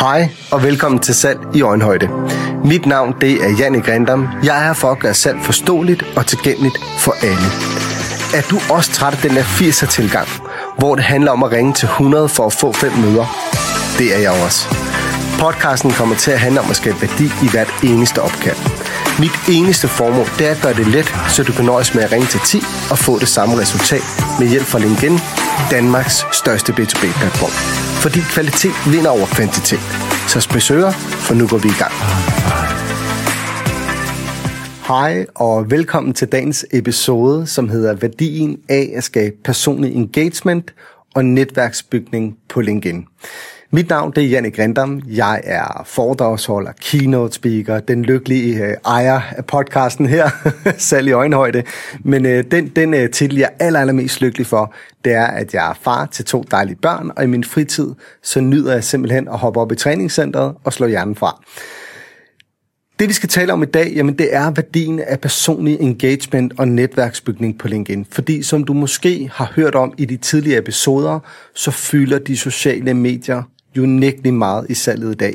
Hej og velkommen til Salg i Øjenhøjde. Mit navn det er Janne Grindam. Jeg er her for at gøre salg forståeligt og tilgængeligt for alle. Er du også træt af den der 80'er tilgang, hvor det handler om at ringe til 100 for at få fem møder? Det er jeg også. Podcasten kommer til at handle om at skabe værdi i hvert eneste opkald. Mit eneste formål det er at gøre det let, så du kan nøjes med at ringe til 10 og få det samme resultat med hjælp fra LinkedIn, Danmarks største B2B-platform. Fordi kvalitet vinder over kvantitet. Så spids for nu går vi i gang. Hej og velkommen til dagens episode, som hedder Værdien af at skabe personlig engagement og netværksbygning på LinkedIn. Mit navn det er Janne Grindam. Jeg er foredragsholder, keynote speaker, den lykkelige øh, ejer af podcasten her, salg i øjenhøjde. Men øh, den, den øh, titel, jeg er aller, allermest lykkelig for, det er, at jeg er far til to dejlige børn, og i min fritid, så nyder jeg simpelthen at hoppe op i træningscenteret og slå hjernen fra. Det vi skal tale om i dag, jamen det er værdien af personlig engagement og netværksbygning på LinkedIn. Fordi som du måske har hørt om i de tidligere episoder, så fylder de sociale medier unægtelig meget i salget i dag.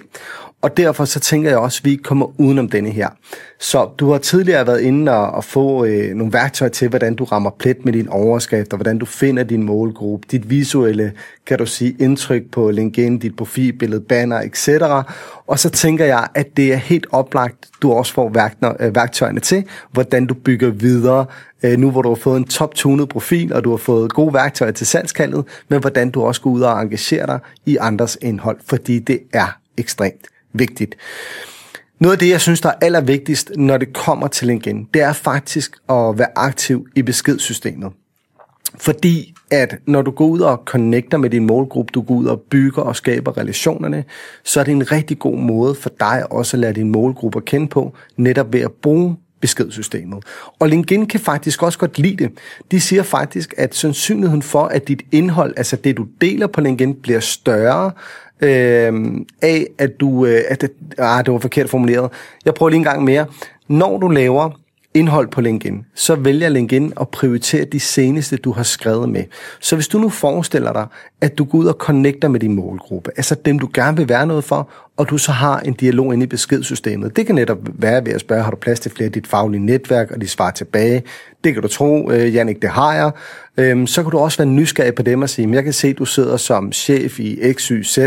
Og derfor så tænker jeg også, at vi ikke kommer udenom denne her. Så du har tidligere været inde og, og få øh, nogle værktøjer til, hvordan du rammer plet med din overskrift, og hvordan du finder din målgruppe, dit visuelle, kan du sige, indtryk på LinkedIn, dit profilbillede, banner, etc. Og så tænker jeg, at det er helt oplagt, du også får øh, værktøjerne til, hvordan du bygger videre, øh, nu hvor du har fået en top-tunet profil, og du har fået gode værktøjer til salgskaldet, men hvordan du også går ud og engagerer dig i andres indhold, fordi det er ekstremt vigtigt. Noget af det, jeg synes, der er allervigtigst, når det kommer til LinkedIn, det er faktisk at være aktiv i beskedsystemet. Fordi at når du går ud og connecter med din målgruppe, du går ud og bygger og skaber relationerne, så er det en rigtig god måde for dig også at lære din målgruppe at kende på, netop ved at bruge beskedsystemet. Og LinkedIn kan faktisk også godt lide det. De siger faktisk, at sandsynligheden for, at dit indhold, altså det du deler på LinkedIn, bliver større, øh, af, at du... Øh, at det, ah, det var forkert formuleret. Jeg prøver lige en gang mere. Når du laver indhold på LinkedIn, så vælger LinkedIn at prioritere de seneste, du har skrevet med. Så hvis du nu forestiller dig, at du går ud og connecter med din målgruppe, altså dem, du gerne vil være noget for, og du så har en dialog inde i beskedsystemet. Det kan netop være ved at spørge, har du plads til flere af dit faglige netværk, og de svarer tilbage. Det kan du tro, øh, Jannik, det har jeg. Øhm, så kan du også være nysgerrig på dem og sige, jeg kan se, at du sidder som chef i XYZ.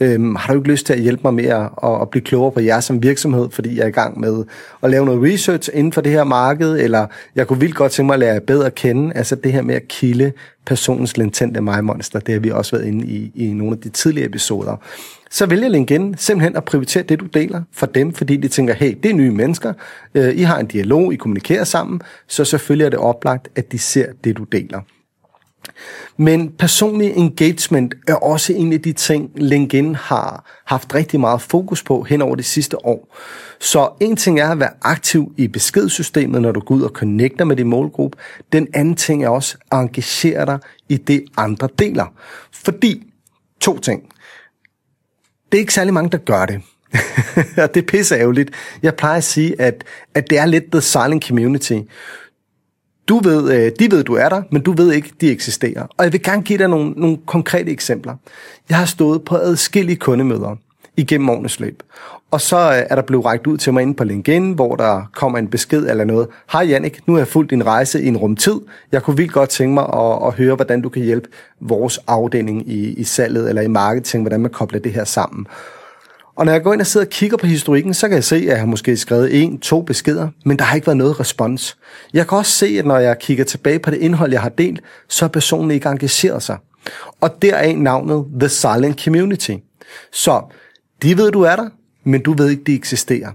Øhm, har du ikke lyst til at hjælpe mig med at, at blive klogere på jer som virksomhed, fordi jeg er i gang med at lave noget research inden for det her marked, eller jeg kunne vildt godt tænke mig at lære jer bedre at kende. Altså det her med at kilde personens latente mig-monster, det har vi også været inde i i nogle af de tidligere episoder så vælger LinkedIn simpelthen at prioritere det, du deler for dem, fordi de tænker, hey, det er nye mennesker, øh, I har en dialog, I kommunikerer sammen, så selvfølgelig er det oplagt, at de ser det, du deler. Men personlig engagement er også en af de ting, LinkedIn har haft rigtig meget fokus på hen over de sidste år. Så en ting er at være aktiv i beskedsystemet, når du går ud og connecter med din målgruppe. Den anden ting er også at engagere dig i det, andre deler. Fordi, to ting det er ikke særlig mange, der gør det. og det er pisse ærgerligt. Jeg plejer at sige, at, at det er lidt the silent community. Du ved, øh, de ved, du er der, men du ved ikke, de eksisterer. Og jeg vil gerne give dig nogle, nogle konkrete eksempler. Jeg har stået på adskillige kundemøder igennem årenes løb. Og så øh, er der blevet rækket ud til mig inde på LinkedIn, hvor der kommer en besked eller noget. Hej Jannik, nu har jeg fulgt din rejse i en rumtid. Jeg kunne vildt godt tænke mig at, at høre, hvordan du kan hjælpe vores afdeling i, i salget eller i marketing, hvordan man kobler det her sammen. Og når jeg går ind og sidder og kigger på historikken, så kan jeg se, at jeg har måske skrevet en, to beskeder, men der har ikke været noget respons. Jeg kan også se, at når jeg kigger tilbage på det indhold, jeg har delt, så er personen ikke engageret sig. Og deraf navnet The Silent Community. Så de ved, du er der, men du ved ikke, de eksisterer.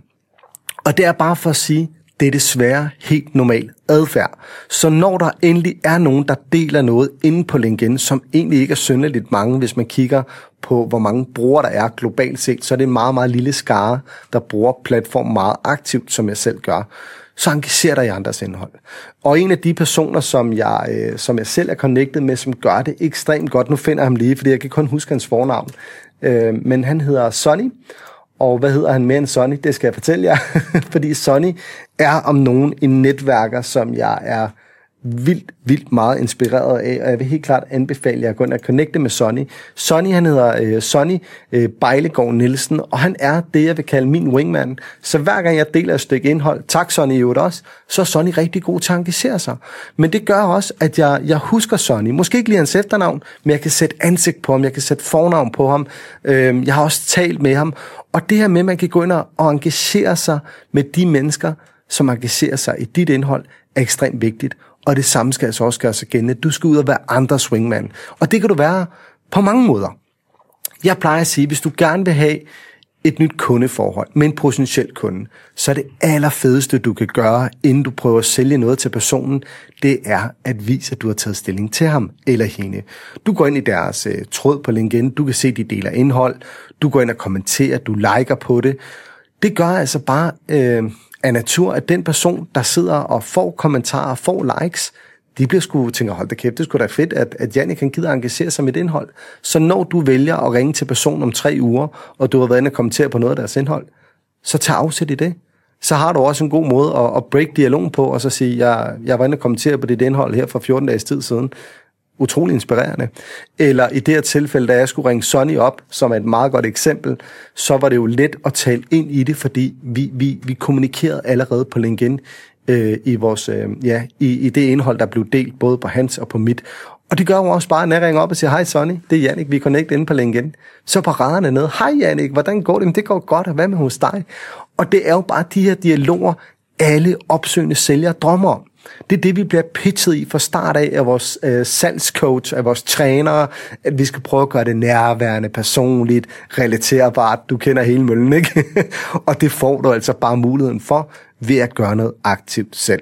Og det er bare for at sige, det er desværre helt normal adfærd. Så når der endelig er nogen, der deler noget inde på LinkedIn, som egentlig ikke er synderligt mange, hvis man kigger på, hvor mange brugere der er globalt set, så er det en meget, meget lille skare, der bruger platformen meget aktivt, som jeg selv gør så engagerer dig i andres indhold. Og en af de personer, som jeg, øh, som jeg selv er connected med, som gør det ekstremt godt, nu finder jeg ham lige, fordi jeg kan kun huske hans fornavn, øh, men han hedder Sonny, og hvad hedder han mere end Sonny? Det skal jeg fortælle jer. Fordi Sonny er om nogen en netværker, som jeg er vildt, vildt meget inspireret af, og jeg vil helt klart anbefale jer at gå ind og connecte med Sonny. Sonny, han hedder øh, Sonny øh, Bejlegård Nielsen, og han er det, jeg vil kalde min wingman. Så hver gang jeg deler et stykke indhold, tak Sonny i også, så er Sonny rigtig god til at engagere sig. Men det gør også, at jeg, jeg husker Sonny. Måske ikke lige hans efternavn, men jeg kan sætte ansigt på ham, jeg kan sætte fornavn på ham. Øh, jeg har også talt med ham. Og det her med, at man kan gå ind og engagere sig med de mennesker, som engagerer sig i dit indhold, er ekstremt vigtigt. Og det samme skal altså også gøre sig gældende. Du skal ud og være andre swingman. Og det kan du være på mange måder. Jeg plejer at sige, hvis du gerne vil have et nyt kundeforhold med en potentiel kunde, så er det allerfedeste, du kan gøre, inden du prøver at sælge noget til personen, det er at vise, at du har taget stilling til ham eller hende. Du går ind i deres uh, tråd på LinkedIn, du kan se, de deler indhold, du går ind og kommenterer, du liker på det. Det gør altså bare, uh, af natur, at den person, der sidder og får kommentarer, får likes, de bliver sgu tænker, hold da kæft, det skulle da fedt, at, at Jannik kan gider engagere sig med det indhold. Så når du vælger at ringe til personen om tre uger, og du har været inde og kommentere på noget af deres indhold, så tag afsæt i det. Så har du også en god måde at, at break dialogen på, og så sige, jeg, jeg var inde og kommentere på dit indhold her for 14 dages tid siden utrolig inspirerende. Eller i det her tilfælde, da jeg skulle ringe Sonny op, som er et meget godt eksempel, så var det jo let at tale ind i det, fordi vi, vi, vi kommunikerede allerede på LinkedIn øh, i, vores, øh, ja, i, i det indhold, der blev delt både på hans og på mit. Og det gør jo også bare, når jeg ringer op og siger, hej Sonny, det er Jannik, vi er connect inde på LinkedIn. Så på raderne ned, hej Jannik, hvordan går det? Men det går godt, og hvad med hos dig? Og det er jo bare de her dialoger, alle opsøgende sælgere drømmer om. Det er det, vi bliver pitchet i fra start af af vores øh, salgscoach, af vores trænere, at vi skal prøve at gøre det nærværende, personligt, relaterbart. Du kender hele møllen, ikke? og det får du altså bare muligheden for ved at gøre noget aktivt selv.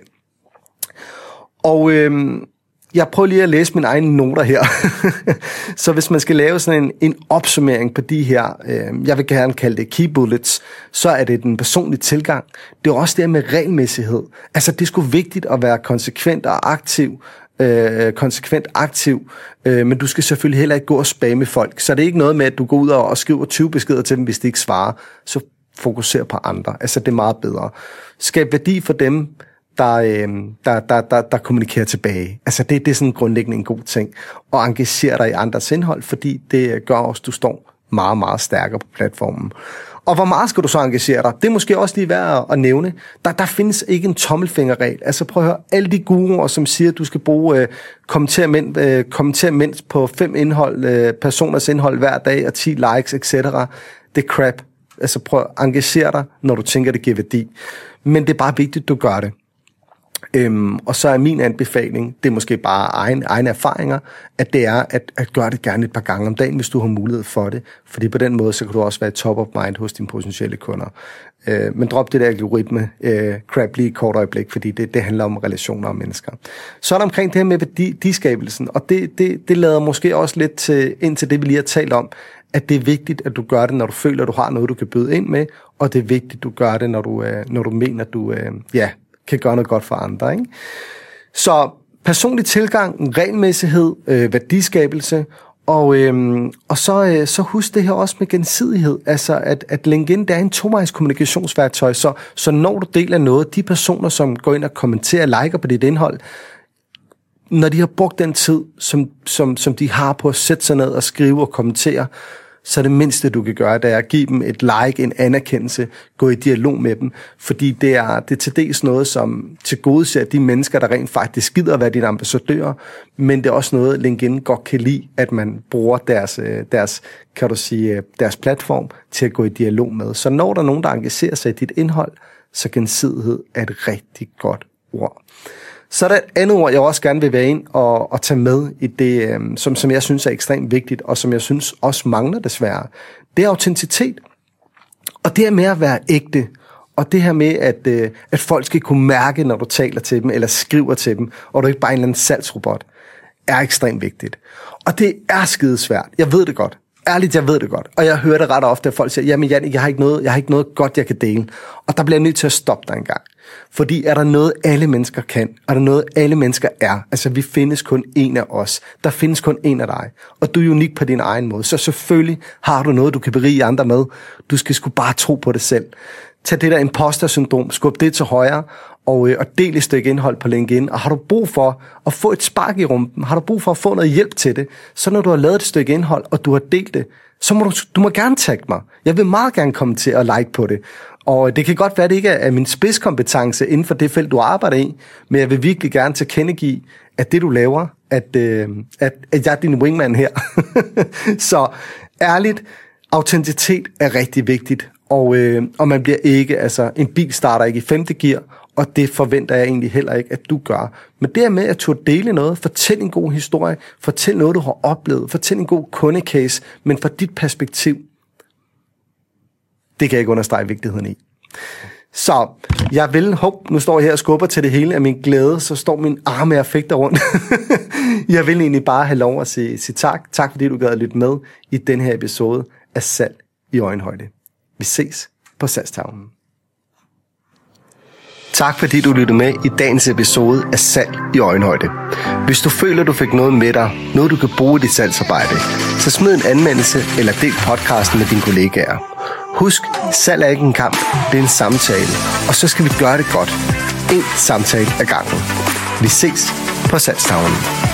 Og øhm, jeg prøver lige at læse mine egne noter her. så hvis man skal lave sådan en, en opsummering på de her, øh, jeg vil gerne kalde det key bullets, så er det den personlige tilgang. Det er også det med regelmæssighed. Altså det er sgu vigtigt at være konsekvent og aktiv, øh, konsekvent aktiv, øh, men du skal selvfølgelig heller ikke gå og spamme folk. Så det er ikke noget med, at du går ud og, og skriver 20 beskeder til dem, hvis de ikke svarer. Så fokuser på andre. Altså det er meget bedre. Skab værdi for dem, der, øh, der, der, der, der kommunikerer tilbage. Altså det, det er sådan grundlæggende en god ting. Og engagere dig i andres indhold, fordi det gør også, at du står meget, meget stærkere på platformen. Og hvor meget skal du så engagere dig? Det er måske også lige værd at nævne. Der, der findes ikke en tommelfingerregel. Altså prøv at høre, alle de guruer, som siger, at du skal bruge øh, kommentere, mænd, øh, kommentere mindst på fem indhold, øh, personers indhold hver dag og 10 likes, etc. Det er crap. Altså prøv at engagere dig, når du tænker, det giver værdi. Men det er bare vigtigt, at du gør det. Øhm, og så er min anbefaling, det er måske bare egen, egne erfaringer, at det er at, at gøre det gerne et par gange om dagen, hvis du har mulighed for det. Fordi på den måde, så kan du også være top of mind hos dine potentielle kunder. Øh, men drop det der algoritme øh, crap lige et kort øjeblik, fordi det, det handler om relationer og mennesker. Så er der omkring det her med værdiskabelsen, og det, det, det lader måske også lidt til, ind til det, vi lige har talt om, at det er vigtigt, at du gør det, når du føler, at du har noget, du kan byde ind med, og det er vigtigt, at du gør det, når du, øh, når du mener, at du øh, ja, kan gøre noget godt for andre. Ikke? Så personlig tilgang, regelmæssighed, øh, værdiskabelse, og, øhm, og så, øh, så husk det her også med gensidighed, altså at, at LinkedIn det er en tovejs kommunikationsværktøj, så, så når du deler noget, de personer, som går ind og kommenterer og liker på dit indhold, når de har brugt den tid, som, som, som de har på at sætte sig ned og skrive og kommentere, så det mindste, du kan gøre, det er at give dem et like, en anerkendelse, gå i dialog med dem, fordi det er, det er til dels noget, som til gode ser de mennesker, der rent faktisk gider at være dine ambassadører, men det er også noget, LinkedIn godt kan lide, at man bruger deres, øh, deres, kan du sige, øh, deres platform til at gå i dialog med. Så når der er nogen, der engagerer sig i dit indhold, så gensidighed er et rigtig godt ord. Så er der et andet ord, jeg også gerne vil være ind og, og tage med i det, øh, som, som jeg synes er ekstremt vigtigt, og som jeg synes også mangler desværre. Det er autenticitet. Og det er med at være ægte. Og det her med, at, øh, at folk skal kunne mærke, når du taler til dem, eller skriver til dem, og du er ikke bare en eller anden salgsrobot, er ekstremt vigtigt. Og det er skidesvært. Jeg ved det godt. Ærligt, jeg ved det godt. Og jeg hører det ret ofte, at folk siger, jamen Jan, jeg har ikke noget, jeg har ikke noget godt, jeg kan dele. Og der bliver jeg nødt til at stoppe dig en gang. Fordi er der noget, alle mennesker kan, er der noget, alle mennesker er, altså vi findes kun en af os, der findes kun en af dig, og du er unik på din egen måde, så selvfølgelig har du noget, du kan berige andre med. Du skal sgu bare tro på det selv. Tag det der imposter-syndrom, skub det til højre, og, øh, og del et stykke indhold på LinkedIn. Og har du brug for at få et spark i rumpen, har du brug for at få noget hjælp til det, så når du har lavet et stykke indhold, og du har delt det, så må du, du må gerne tagge mig. Jeg vil meget gerne komme til at like på det. Og øh, det kan godt være, at det ikke er min spidskompetence inden for det felt, du arbejder i, men jeg vil virkelig gerne tilkendegive, at det, du laver, at, øh, at, at jeg er din wingman her. så ærligt, autenticitet er rigtig vigtigt, og, øh, og man bliver ikke, altså en bil starter ikke i femte gear, og det forventer jeg egentlig heller ikke, at du gør. Men det med at turde dele noget, fortæl en god historie, fortæl noget, du har oplevet, fortæl en god kundecase, men fra dit perspektiv, det kan jeg ikke understrege vigtigheden i. Så jeg vil, hop, nu står jeg her og skubber til det hele af min glæde, så står min arme og fægter rundt. jeg vil egentlig bare have lov at sige, sige tak. Tak fordi du gad at lytte med i den her episode af Salg i Øjenhøjde. Vi ses på Salgstavnen. Tak fordi du lyttede med i dagens episode af Salg i Øjenhøjde. Hvis du føler, du fik noget med dig, noget du kan bruge i dit salgsarbejde, så smid en anmeldelse eller del podcasten med dine kollegaer. Husk, salg er ikke en kamp, det er en samtale, og så skal vi gøre det godt. En samtale ad gangen. Vi ses på salgstavlen.